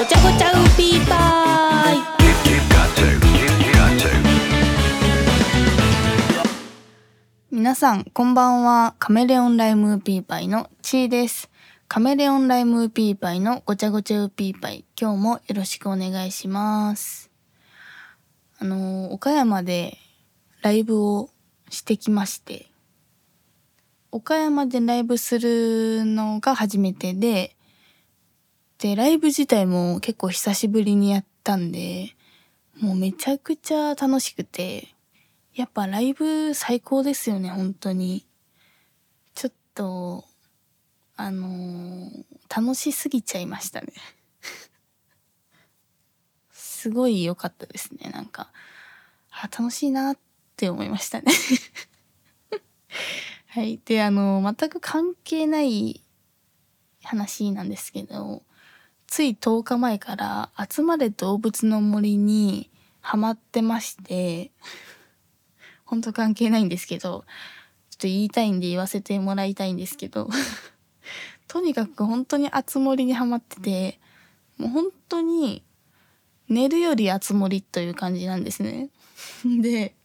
ごちゃごちゃウーピーパイ。皆さんこんばんは。カメレオンライムウーピーパイのちーです。カメレオンライムウーピーパイのごちゃごちゃウーピーパイ。今日もよろしくお願いします。あの岡山でライブをしてきまして。岡山でライブするのが初めてでで、ライブ自体も結構久しぶりにやったんで、もうめちゃくちゃ楽しくて、やっぱライブ最高ですよね、本当に。ちょっと、あのー、楽しすぎちゃいましたね。すごい良かったですね、なんか。あ、楽しいなって思いましたね はい。で、あの、全く関係ない話なんですけど、つい10日前から集まれ動物の森にハマってまして、ほんと関係ないんですけど、ちょっと言いたいんで言わせてもらいたいんですけど、とにかく本当に熱森にハマってて、もう本当に寝るより熱森という感じなんですね。で、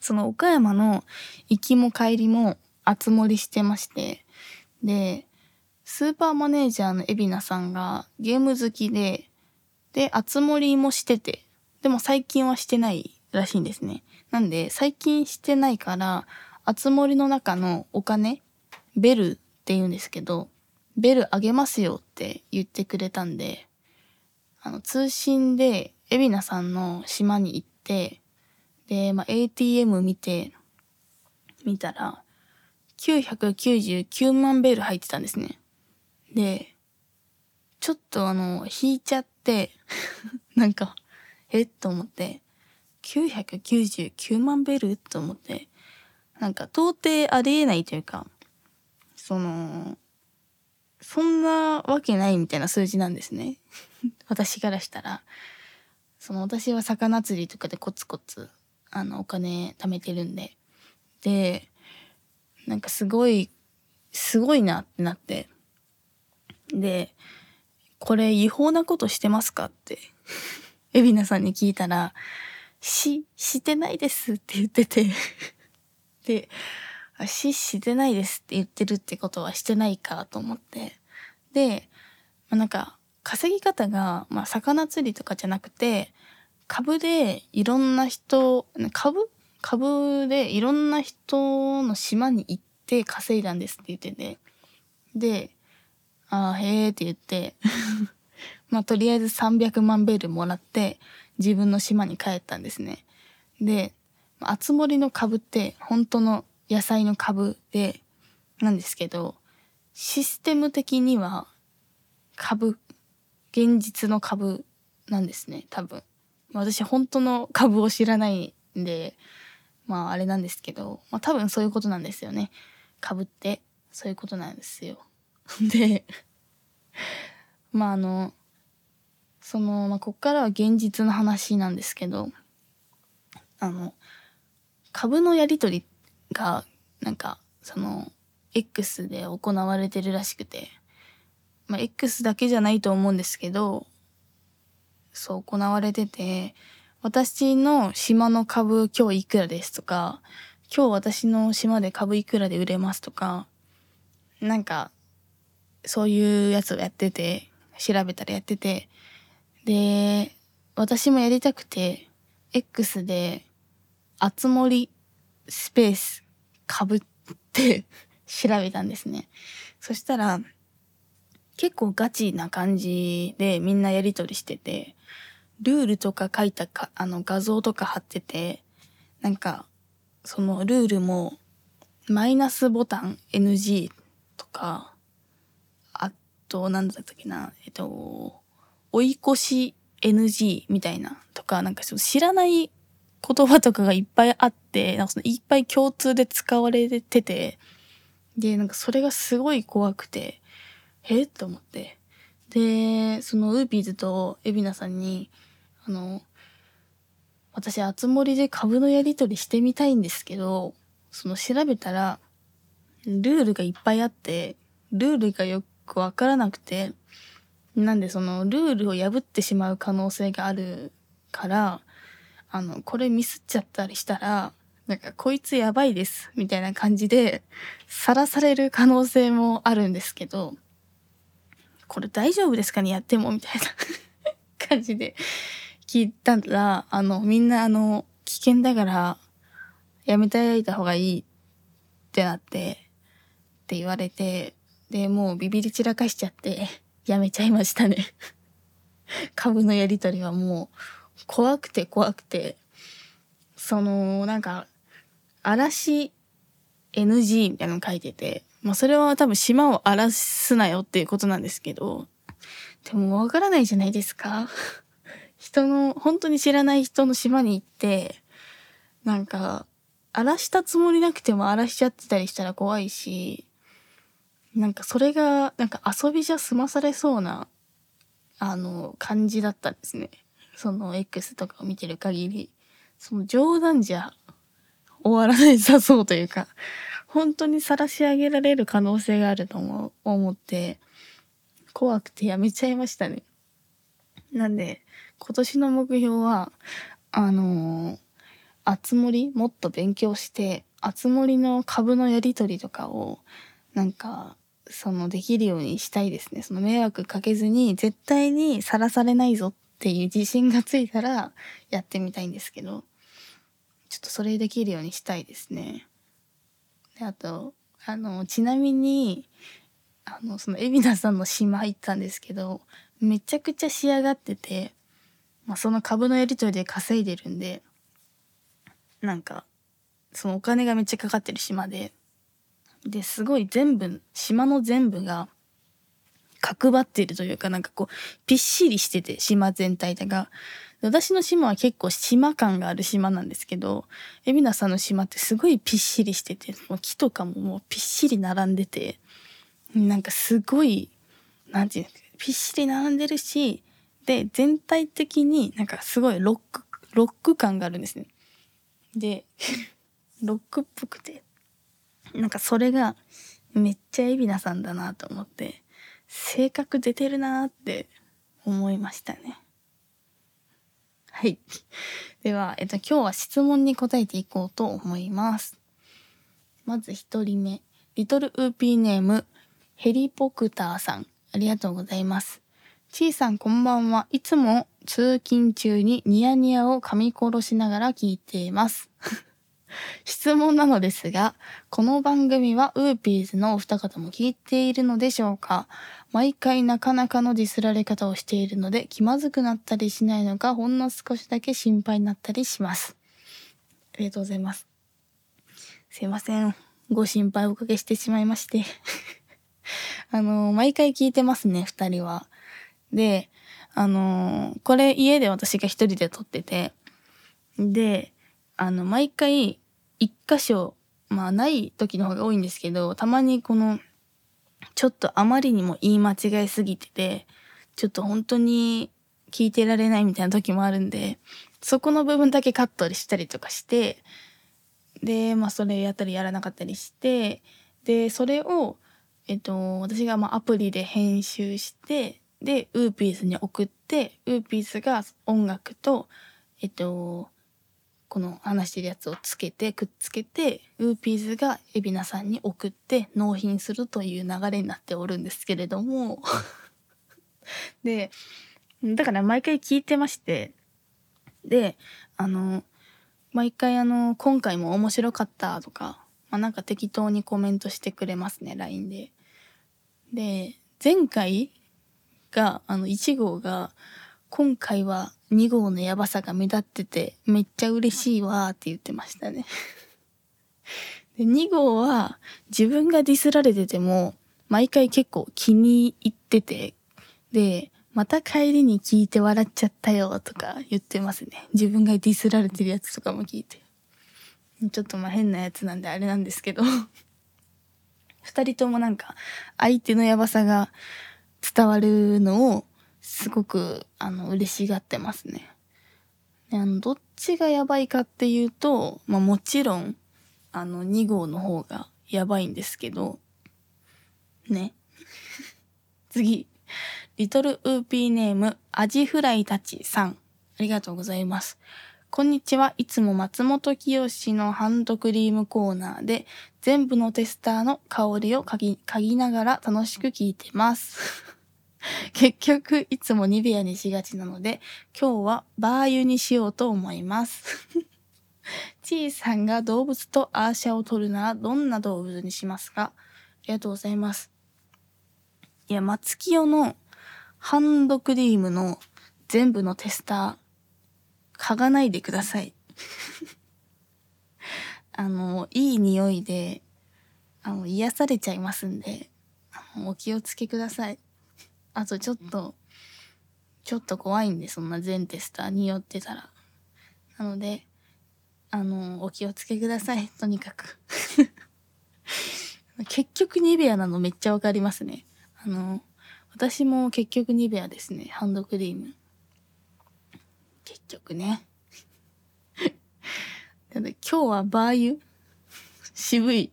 その岡山の行きも帰りも熱盛してまして、で、スーパーマネージャーの海老名さんがゲーム好きで、で、あつ森もしてて、でも最近はしてないらしいんですね。なんで、最近してないから、あつ森の中のお金、ベルって言うんですけど、ベルあげますよって言ってくれたんで、あの、通信で、海老名さんの島に行って、で、まあ、ATM 見て、見たら、999万ベル入ってたんですね。で、ちょっとあの、引いちゃって なんか、えっ？と思って、999万ベル？と思って、なんか到底ありえないというか、その、そんなわけないみたいな数字なんですね。私からしたら。その私は魚釣りとかでコツコツ、あの、お金貯めてるんで。で、なんかすごい、すごいなってなって。で、これ違法なことしてますかって、エビナさんに聞いたら、し、してないですって言ってて で、し、してないですって言ってるってことはしてないかと思って。で、まあ、なんか、稼ぎ方が、まあ、魚釣りとかじゃなくて、株でいろんな人、株？株でいろんな人の島に行って稼いだんですって言ってて。で、ああ、へえって言って まあ、とりあえず300万ベルもらって、自分の島に帰ったんですね。で、あつ森の株って本当の野菜の株で、なんですけど、システム的には株、現実の株なんですね、多分。私本当の株を知らないんで、まああれなんですけど、まあ多分そういうことなんですよね。株ってそういうことなんですよ。で、まああの、その、まあ、こっからは現実の話なんですけど、あの、株のやり取りが、なんか、その、X で行われてるらしくて、まあ、X だけじゃないと思うんですけど、そう行われてて、私の島の株今日いくらですとか、今日私の島で株いくらで売れますとか、なんか、そういうやつをやってて、調べたらやってて、で、私もやりたくて、X で、あつ森スペースかぶって 調べたんですね。そしたら、結構ガチな感じでみんなやりとりしてて、ルールとか書いたか、あの画像とか貼ってて、なんか、そのルールも、マイナスボタン NG とか、と、なんだったっけな、えっと、追い越し NG みたいなとか、なんか知らない言葉とかがいっぱいあって、なんかそのいっぱい共通で使われてて、で、なんかそれがすごい怖くて、えと思って。で、そのウーピーズとエビナさんに、あの、私、あつ森で株のやり取りしてみたいんですけど、その調べたら、ルールがいっぱいあって、ルールがよくわからなくて、なんでそのルールを破ってしまう可能性があるから、あの、これミスっちゃったりしたら、なんかこいつやばいですみたいな感じでさらされる可能性もあるんですけど、これ大丈夫ですかねやってもみたいな 感じで聞いたら、あの、みんなあの、危険だからやめていた方がいいってなって、って言われて、で、もうビビり散らかしちゃって、やめちゃいましたね。株のやりとりはもう、怖くて怖くて、その、なんか、嵐 NG みたいなの書いてて、まあそれは多分島を荒らすなよっていうことなんですけど、でもわからないじゃないですか。人の、本当に知らない人の島に行って、なんか、荒らしたつもりなくても荒らしちゃってたりしたら怖いし、なんかそれが、なんか遊びじゃ済まされそうな、あの、感じだったんですね。その X とかを見てる限り。その冗談じゃ終わらないさそうというか、本当に晒し上げられる可能性があると思思って、怖くてやめちゃいましたね。なんで、今年の目標は、あのー、あつ森もっと勉強して、あつ森の株のやり取りとかを、なんか、そのできるようにしたいですね。その迷惑かけずに、絶対にさらされないぞっていう自信がついたら、やってみたいんですけど、ちょっとそれできるようにしたいですね。で、あと、あの、ちなみに、あの、その、海老名さんの島行ったんですけど、めちゃくちゃ仕上がってて、まあ、その株のやり取りで稼いでるんで、なんか、そのお金がめっちゃかかってる島で、で、すごい全部、島の全部が、角張ってるというか、なんかこう、ぴっしりしてて、島全体だが。私の島は結構島感がある島なんですけど、海老名さんの島ってすごいぴっしりしてて、もう木とかももうぴっしり並んでて、なんかすごい、なんていうんですか、ぴっしり並んでるし、で、全体的になんかすごいロック、ロック感があるんですね。で、ロックっぽくて、なんかそれがめっちゃ海老名さんだなと思って、性格出てるなって思いましたね。はい。では、えっと、今日は質問に答えていこうと思います。まず一人目。リトルウーピーネーム、ヘリポクターさん。ありがとうございます。ちいさんこんばんは。いつも通勤中にニヤニヤを噛み殺しながら聞いています。質問なのですが、この番組はウーピーズのお二方も聞いているのでしょうか？毎回なかなかのディスられ方をしているので気まずくなったりしないのかほんの少しだけ心配になったりします。ありがとうございます。すいません。ご心配おかけしてしまいまして。あの、毎回聞いてますね、二人は。で、あの、これ家で私が一人で撮ってて、で、あの、毎回一箇所、まあない時の方が多いんですけど、たまにこの、ちょっとあまりにも言い間違いすぎてて、ちょっと本当に聞いてられないみたいな時もあるんで、そこの部分だけカットしたりとかして、で、まあそれやったりやらなかったりして、で、それを、えっと、私がまあアプリで編集して、で、ウーピーズに送って、ウーピーズが音楽と、えっと、この話してるやつをつけて、くっつけて、ウーピーズが海老名さんに送って納品するという流れになっておるんですけれども、で、だから毎回聞いてまして、で、あの、毎回あの、今回も面白かったとか、まあなんか適当にコメントしてくれますね、LINE で。で、前回が、あの、1号が、今回は2号のやばさが目立ってて、めっちゃ嬉しいわーって言ってましたね。で、2号は自分がディスられてても、毎回結構気に入ってて、で、また帰りに聞いて笑っちゃったよとか言ってますね。自分がディスられてるやつとかも聞いて。ちょっとまあ変なやつなんであれなんですけど。二人ともなんか相手のやばさが伝わるのをすごくあの嬉しがってますね。であのどっちがやばいかっていうと、まあもちろんあの2号の方がやばいんですけど、ね。次、リトルウーピーネーム、アジフライたちさん。ありがとうございます。こんにちは。いつも松本清のハンドクリームコーナーで全部のテスターの香りを嗅ぎ嗅ぎながら楽しく聞いてます。結局、いつもニベアにしがちなので、今日はバー油にしようと思います。ちーさんが動物とアーシャを取るならどんな動物にしますか？ありがとうございます。いや、松清のハンドクリームの全部のテスター、嗅がないでください。あの、いい匂いで、あの、癒されちゃいますんで、お気をつけください。あとちょっと、ちょっと怖いんで、そんな全テスターによってたら。なので、あの、お気をつけください。とにかく。結局ニベアなのめっちゃわかりますね。あの、私も結局ニベアですね。ハンドクリーム。結局ね。ただ今日はバー油 渋い。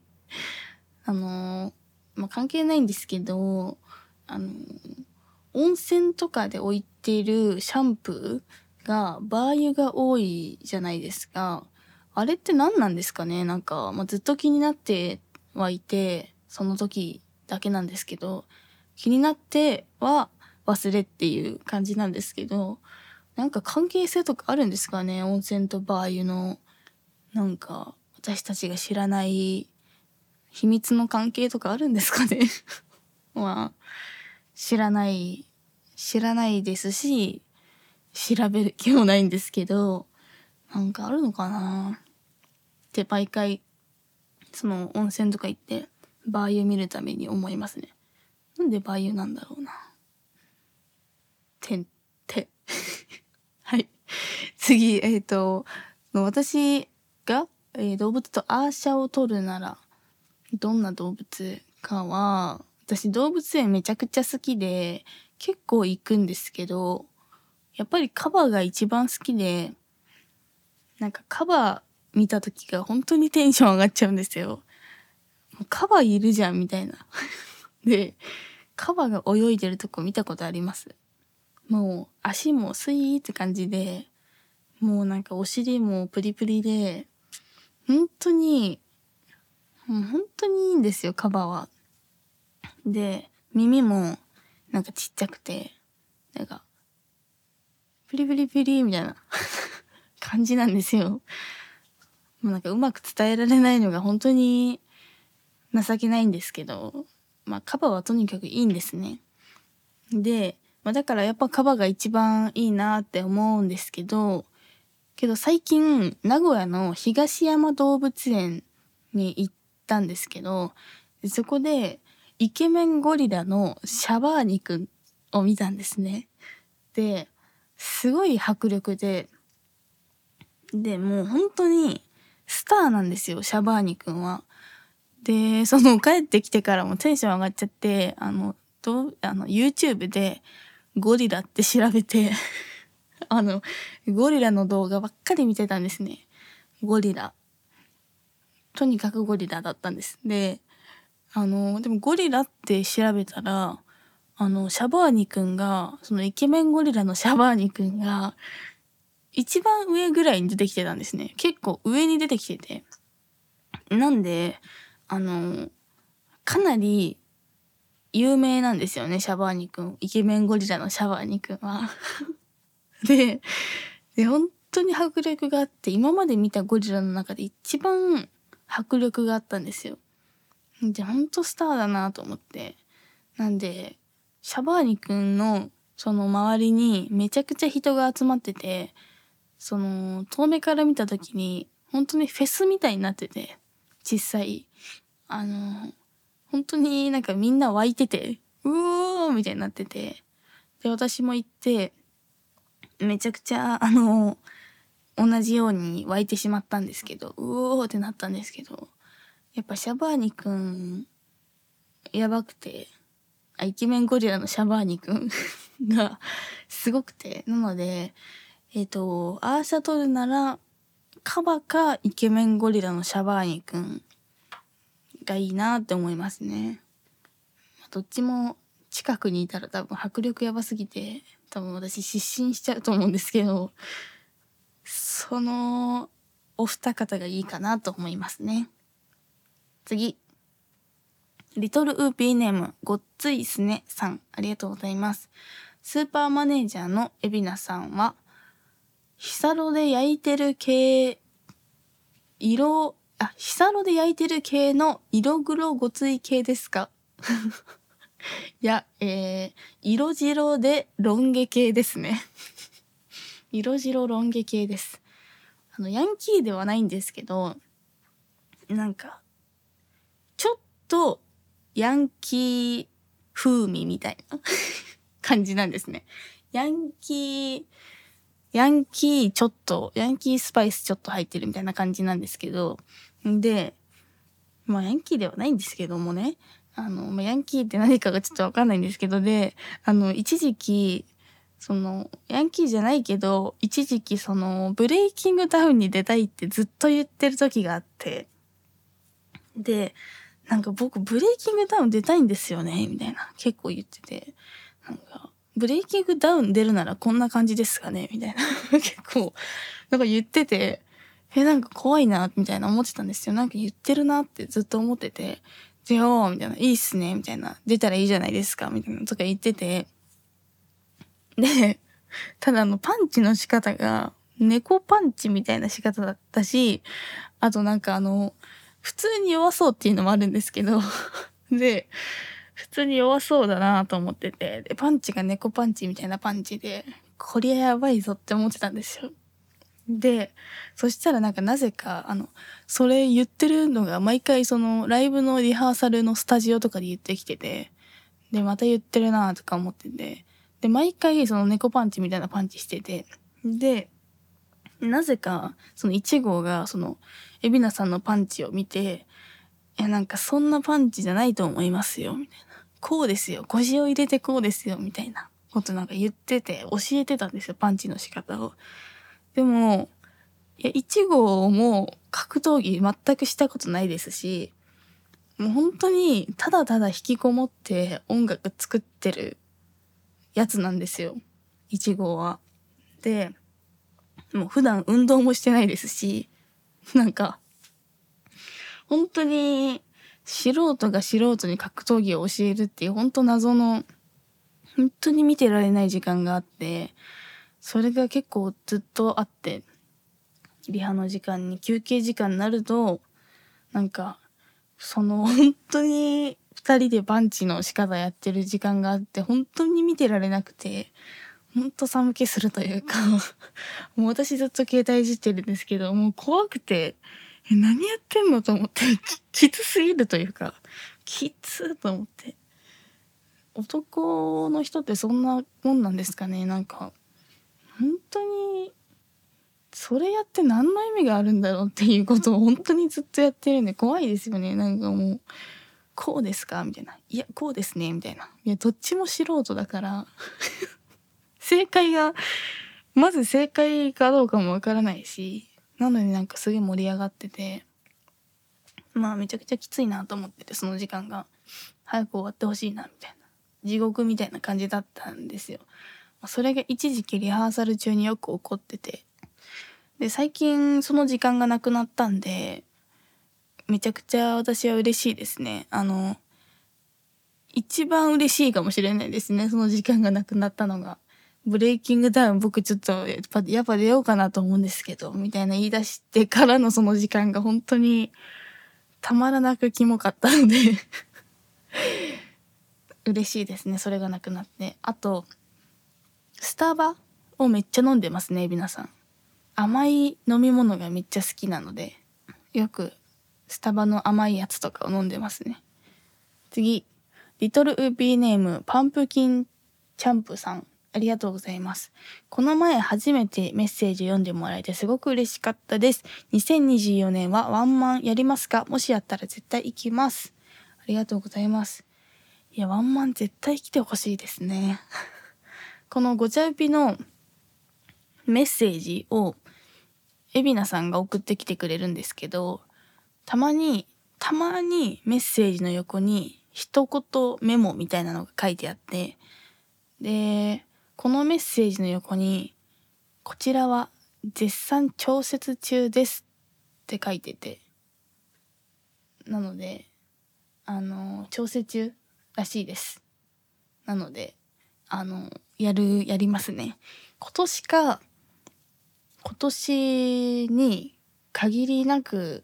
あのー、まあ、関係ないんですけど、あのー、温泉とかで置いてるシャンプーがバー油が多いじゃないですか。あれって何なんですかね？なんか、まあ、ずっと気になってはいて、その時だけなんですけど、気になっては忘れっていう感じなんですけど、なんか関係性とかあるんですかね？温泉とバー油の。なんか、私たちが知らない秘密の関係とかあるんですかね？まあ、知らない、知らないですし、調べる気もないんですけど、なんかあるのかな？って毎回、その温泉とか行って、バー油見るために思いますね。なんでバー油なんだろうな？てん、て。はい。次、えっ、ー、と、私が、えー、動物とアーシャを取るなら、どんな動物かは、私動物園めちゃくちゃ好きで、結構行くんですけど、やっぱりカバーが一番好きで、なんかカバー見た時が本当にテンション上がっちゃうんですよ。カバーいるじゃんみたいな。で、カバーが泳いでるとこ見たことあります？もう足もスイーって感じで、もうなんかお尻もプリプリで、本当に、本当にいいんですよ、カバーは。で、耳もなんかちっちゃくて、なんか、プリプリプリみたいな 感じなんですよ。もうなんかうまく伝えられないのが本当に情けないんですけど、まあカバーはとにかくいいんですね。で、まあ、だからやっぱカバーが一番いいなって思うんですけど、けど最近名古屋の東山動物園に行ったんですけど、そこでイケメンゴリラのシャバーニくんを見たんですね。で、すごい迫力で、で、もう本当にスターなんですよ、シャバーニくんは。で、その帰ってきてからもテンション上がっちゃって、あの、どあの YouTube でゴリラって調べて あの、ゴリラの動画ばっかり見てたんですね。ゴリラ。とにかくゴリラだったんです。で、あの、でもゴリラって調べたら、あの、シャバーニくんが、そのイケメンゴリラのシャバーニくんが、一番上ぐらいに出てきてたんですね。結構上に出てきてて。なんで、あの、かなり有名なんですよね、シャバーニくん。イケメンゴリラのシャバーニくんは。で、で、本当に迫力があって、今まで見たゴリラの中で一番迫力があったんですよ。で、ほんとスターだなと思って。なんで、シャバーニくんのその周りにめちゃくちゃ人が集まってて、その遠目から見た時に本当にフェスみたいになってて、実際、あの、本当になんかみんな湧いてて、うおーみたいになってて、で、私も行って、めちゃくちゃ、あの、同じように湧いてしまったんですけど、うおーってなったんですけど、やっぱシャバーニくん、やばくて、あ、イケメンゴリラのシャバーニくん がすごくて、なので、えっ、ー、と、アーシャ取るなら、カバかイケメンゴリラのシャバーニくんがいいなって思いますね。どっちも近くにいたら多分迫力やばすぎて多分私失神しちゃうと思うんですけどそのお二方がいいかなと思いますね。次リトルウーピーネームごっついすねさんありがとうございますスーパーマネージャーの海老名さんはヒサロで焼いてる系色あヒサロで焼いてる系の色黒ごつい系ですか？いや、えー、色白でロン毛系ですね。色白ロン毛系です。あの、ヤンキーではないんですけど、なんか、と、ヤンキー風味みたいな感じなんですね。ヤンキー、ヤンキーちょっと、ヤンキースパイスちょっと入ってるみたいな感じなんですけど、で、まあヤンキーではないんですけどもね、あの、まあ、ヤンキーって何かがちょっとわかんないんですけど、で、あの、一時期、その、ヤンキーじゃないけど、一時期その、ブレイキングダウンに出たいってずっと言ってる時があって、で、なんか僕、ブレイキングダウン出たいんですよね、みたいな、結構言ってて、なんか、ブレイキングダウン出るならこんな感じですかね、みたいな、結構、なんか言ってて、え、なんか怖いな、みたいな思ってたんですよ。なんか言ってるなってずっと思ってて、出ようみたいな、いいっすねみたいな、出たらいいじゃないですかみたいなとか言ってて、で、ただあの、パンチの仕方が、猫パンチみたいな仕方だったし、あとなんかあの、普通に弱そうっていうのもあるんですけど、で、普通に弱そうだなと思ってて、で、パンチが猫パンチみたいなパンチで、こりゃやばいぞって思ってたんですよ。で、そしたらなんかなぜか、あの、それ言ってるのが毎回そのライブのリハーサルのスタジオとかで言ってきてて、で、また言ってるなとか思ってて、で、毎回その猫パンチみたいなパンチしてて、で、なぜか、その1号がその、海老名さんのパンチを見て、いや、なんかそんなパンチじゃないと思いますよ、みたいな。こうですよ、腰を入れてこうですよ、みたいなことなんか言ってて、教えてたんですよ、パンチの仕方を。でも、いや、1号も格闘技全くしたことないですし、もう本当にただただ引きこもって音楽作ってるやつなんですよ。1号は。で、もう普段運動もしてないですし、なんか、本当に素人が素人に格闘技を教えるっていう本当謎の、本当に見てられない時間があって、それが結構ずっとあって、リハの時間に休憩時間になると、なんか、その本当に二人でパンチの仕方やってる時間があって、本当に見てられなくて、ほんと寒気するというか もう私ずっと携帯いじってるんですけど、もう怖くて、え、何やってんのと思ってき、つすぎるというか、きつと思って。男の人ってそんなもんなんですかねなんか、本当にそれやって何の意味があるんだろうっていうことを本当にずっとやってるんで怖いですよね。なんかもうこうですか？みたいな。いやこうですね。みたいな。いやどっちも素人だから。正解がまず正解かどうかもわからないしなのになんかすげえ盛り上がっててまあめちゃくちゃきついなと思っててその時間が。早く終わってほしいなみたいな。地獄みたいな感じだったんですよ。それが一時期リハーサル中によく起こってて。で最近その時間がなくなったんでめちゃくちゃ私は嬉しいですね。あの一番嬉しいかもしれないですねその時間がなくなったのが。ブレイキングダウン僕ちょっとやっぱやっぱ出ようかなと思うんですけどみたいな言い出してからのその時間が本当にたまらなくキモかったので 嬉しいですねそれがなくなってあとスタバをめっちゃ飲んでますね、皆さん。甘い飲み物がめっちゃ好きなので、よくスタバの甘いやつとかを飲んでますね。次、リトルウーピーネームパンプキンチャンプさん。ありがとうございます。この前初めてメッセージ読んでもらえてすごく嬉しかったです。2024年はワンマンやりますか？もしやったら絶対行きます。ありがとうございます。いや、ワンマン絶対来てほしいですね。このごちゃうぴのメッセージを海老名さんが送ってきてくれるんですけどたまにたまにメッセージの横に一言メモみたいなのが書いてあってでこのメッセージの横に「こちらは絶賛調節中です」って書いてて。なのであの調整中らしいです。なのであのやるやりますね。今年か今年に限りなく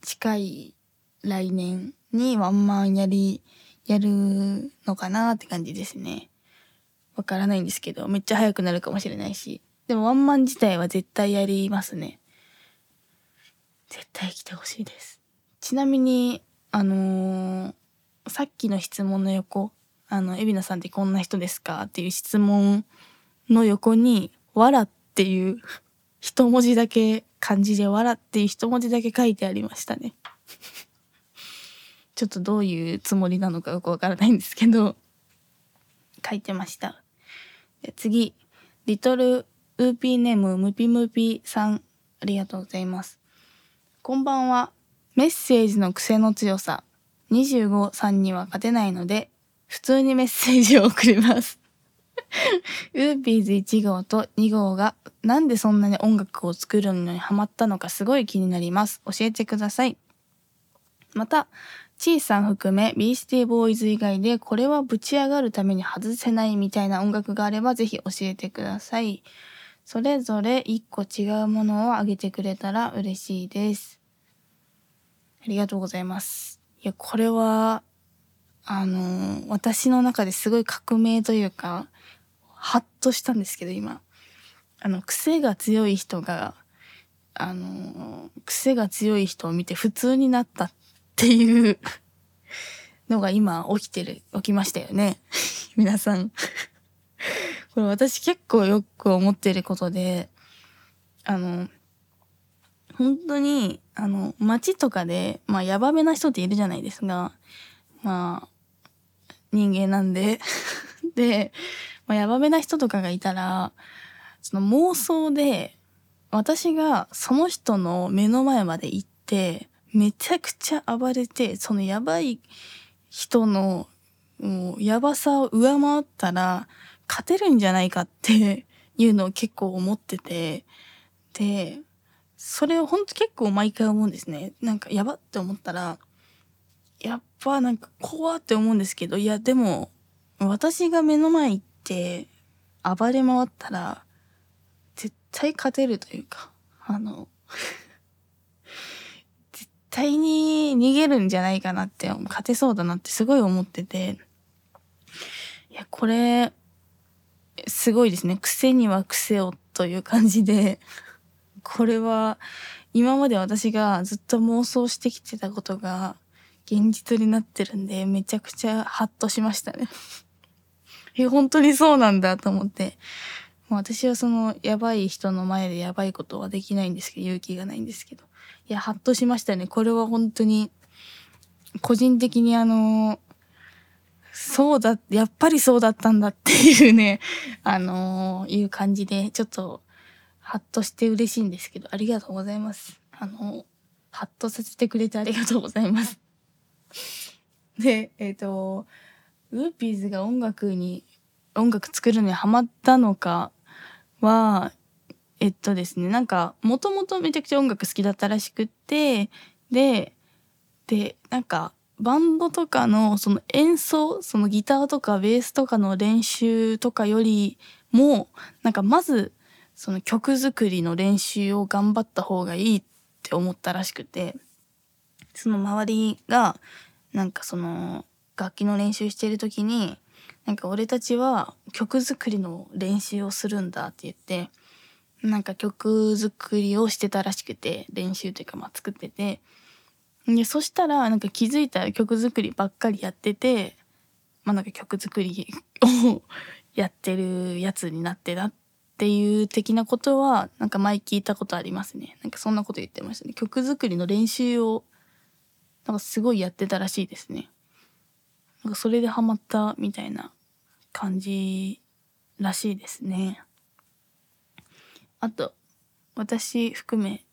近い来年にワンマンやりやるのかなって感じですね。わからないんですけどめっちゃ早くなるかもしれないしでもワンマン自体は絶対やりますね絶対来てほしいですちなみにあのー、さっきの質問の横あの、海老名さんってこんな人ですかっていう質問の横に、わらっていう 一文字だけ漢字でわらっていう一文字だけ書いてありましたね。ちょっとどういうつもりなのかよくわからないんですけど、書いてました。次、リトルウーピーネームムピムピさん、ありがとうございます。こんばんは。メッセージの癖の強さ。25さんには勝てないので、普通にメッセージを送ります。ウーピーズ1号と2号がなんでそんなに音楽を作るのにハマったのかすごい気になります。教えてください。また、チーさん含めビースティーボーイズ以外でこれはぶち上がるために外せないみたいな音楽があればぜひ教えてください。それぞれ一個違うものをあげてくれたら嬉しいです。ありがとうございます。いや、これはあの、私の中ですごい革命というか、ハッとしたんですけど、今。あの、癖が強い人が、あの、癖が強い人を見て普通になったっっていうのが今起きてる、起きましたよね。皆さんこれ私結構よく思ってることで、あの、本当に、あの、街とかで、まあ、ヤバめな人っているじゃないですか。まあ、人間なんで で、まあ、ヤバめな人とかがいたら、その妄想で、私がその人の目の前まで行って、めちゃくちゃ暴れて、そのやばい人の、もう、やばさを上回ったら、勝てるんじゃないかっていうのを結構思ってて、で、それをほんと結構毎回思うんですね。なんか、やばって思ったら、やっぱなんか怖って思うんですけど、いやでも、私が目の前行って暴れ回ったら、絶対勝てるというか、あの対に逃げるんじゃないかなって、勝てそうだなってすごい思ってて、いや、これ、すごいですね。癖には癖をという感じで、これは今まで私がずっと妄想してきてたことが現実になってるんで、めちゃくちゃハッとしましたね え、本当にそうなんだと思って。もう私はその、やばい人の前でやばいことはできないんですけど、勇気がないんですけど。いや、ハッとしましたね。これは本当に、個人的にあの、そうだ、やっぱりそうだったんだっていうね、あのいう感じで、ちょっと、ハッとして嬉しいんですけど、ありがとうございます。あの、ハッとさせてくれてありがとうございます。で、えっ、ー、と、ウーピーズが音楽に、音楽作るのにハマったのかは、えっとですね、なんか、もともとめちゃくちゃ音楽好きだったらしくって、で、で、なんか、バンドとかのその演奏、そのギターとかベースとかの練習とかよりも、なんかまず、その曲作りの練習を頑張った方がいいって思ったらしくて、その周りがなんかその楽器の練習してる時になんか俺たちは曲作りの練習をするんだって言ってなんか曲作りをしてたらしくて練習というかまあ作っててでそしたらなんか気づいたら曲作りばっかりやっててまあなんか曲作り をやってるやつになってたっていう的なことはなんか前聞いたことありますねなんかそんなこと言ってましたね曲作りの練習をなんかすごいやってたらしいですね。なんかそれでハマったみたいな感じらしいですね。あと、私含め、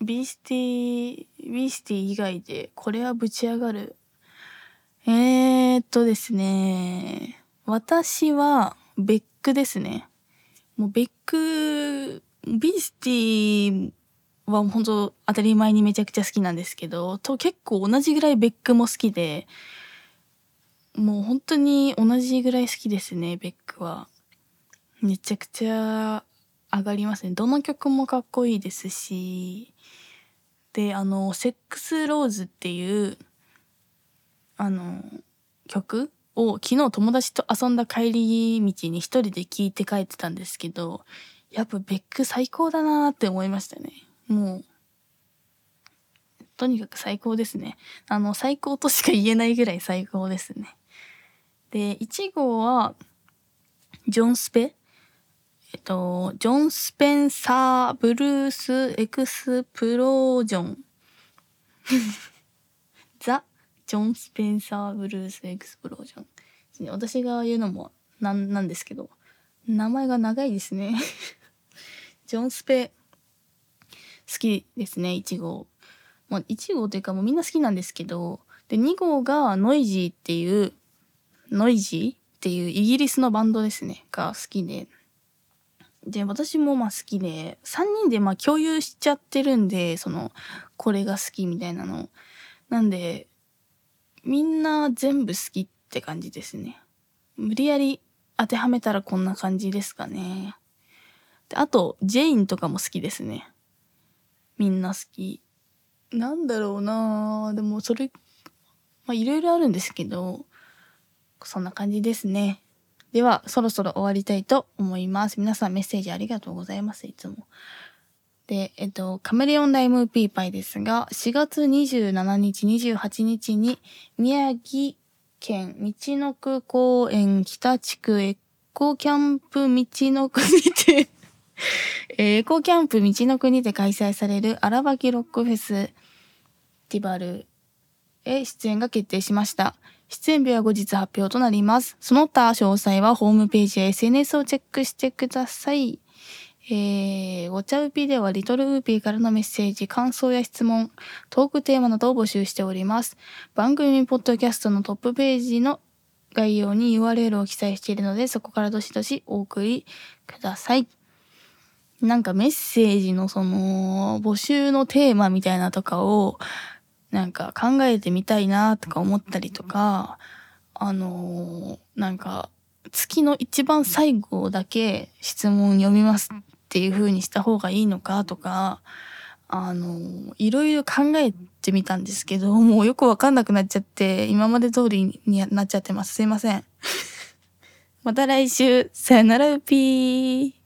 ビースティ、ビースティ以外でこれはぶち上がる、えー、っとですね。私は、ベックですね。もうベック、ビースティは本当当たり前にめちゃくちゃ好きなんですけど、と結構同じぐらいベックも好きで、もう本当に同じぐらい好きですね、ベックは。めちゃくちゃ上がりますね。どの曲もかっこいいですし、で、あの、セックスローズっていう、あの、曲を昨日友達と遊んだ帰り道に一人で聞いて帰ってたんですけど、やっぱベック最高だなって思いましたね。もう、とにかく最高ですね。あの、最高としか言えないぐらい最高ですね。で、1号は、ジョン・スペえっと、ジョン・スペンサー・ブルース・エクスプロージョン。ザ・ジョン・スペンサー・ブルース・エクスプロージョン。私が言うのもなんなんですけど、名前が長いですね。ジョン・スペ、好きですね、1号。もう1号というかもうみんな好きなんですけど、で、2号がノイジーっていう、ノイジーっていうイギリスのバンドですね、が好きで、で、私もまあ好きで、3人でまあ共有しちゃってるんで、その、これが好きみたいなの。なんで、みんな全部好きって感じですね。無理やり当てはめたらこんな感じですかね。で、あと、ジェインとかも好きですね。みんな好き。なんだろうなでもそれ、まあいろいろあるんですけど、そんな感じですね。では、そろそろ終わりたいと思います。皆さんメッセージありがとうございます、いつも。で、えっと、カメレオンライムピーパイですが、4月27日、28日に、宮城県道の区公園北地区エコキャンプ道の区にて エコキャンプ道の区にて開催される荒ばきロックフェスティバルへ出演が決定しました。出演日は後日発表となります。その他詳細はホームページや SNS をチェックしてください。えー、お茶ウピではリトルウーピーからのメッセージ、感想や質問、トークテーマなどを募集しております。番組ポッドキャストのトップページの概要に URL を記載しているので、そこからどしどしお送りください。なんかメッセージのその募集のテーマみたいなとかをなんか考えてみたいなとか思ったりとか、あのー、なんか月の一番最後だけ質問読みますっていう風にした方がいいのかとか、あのー、いろいろ考えてみたんですけど、もうよくわかんなくなっちゃって、今まで通りになっちゃってます。すいません。また来週、さよならうぴー。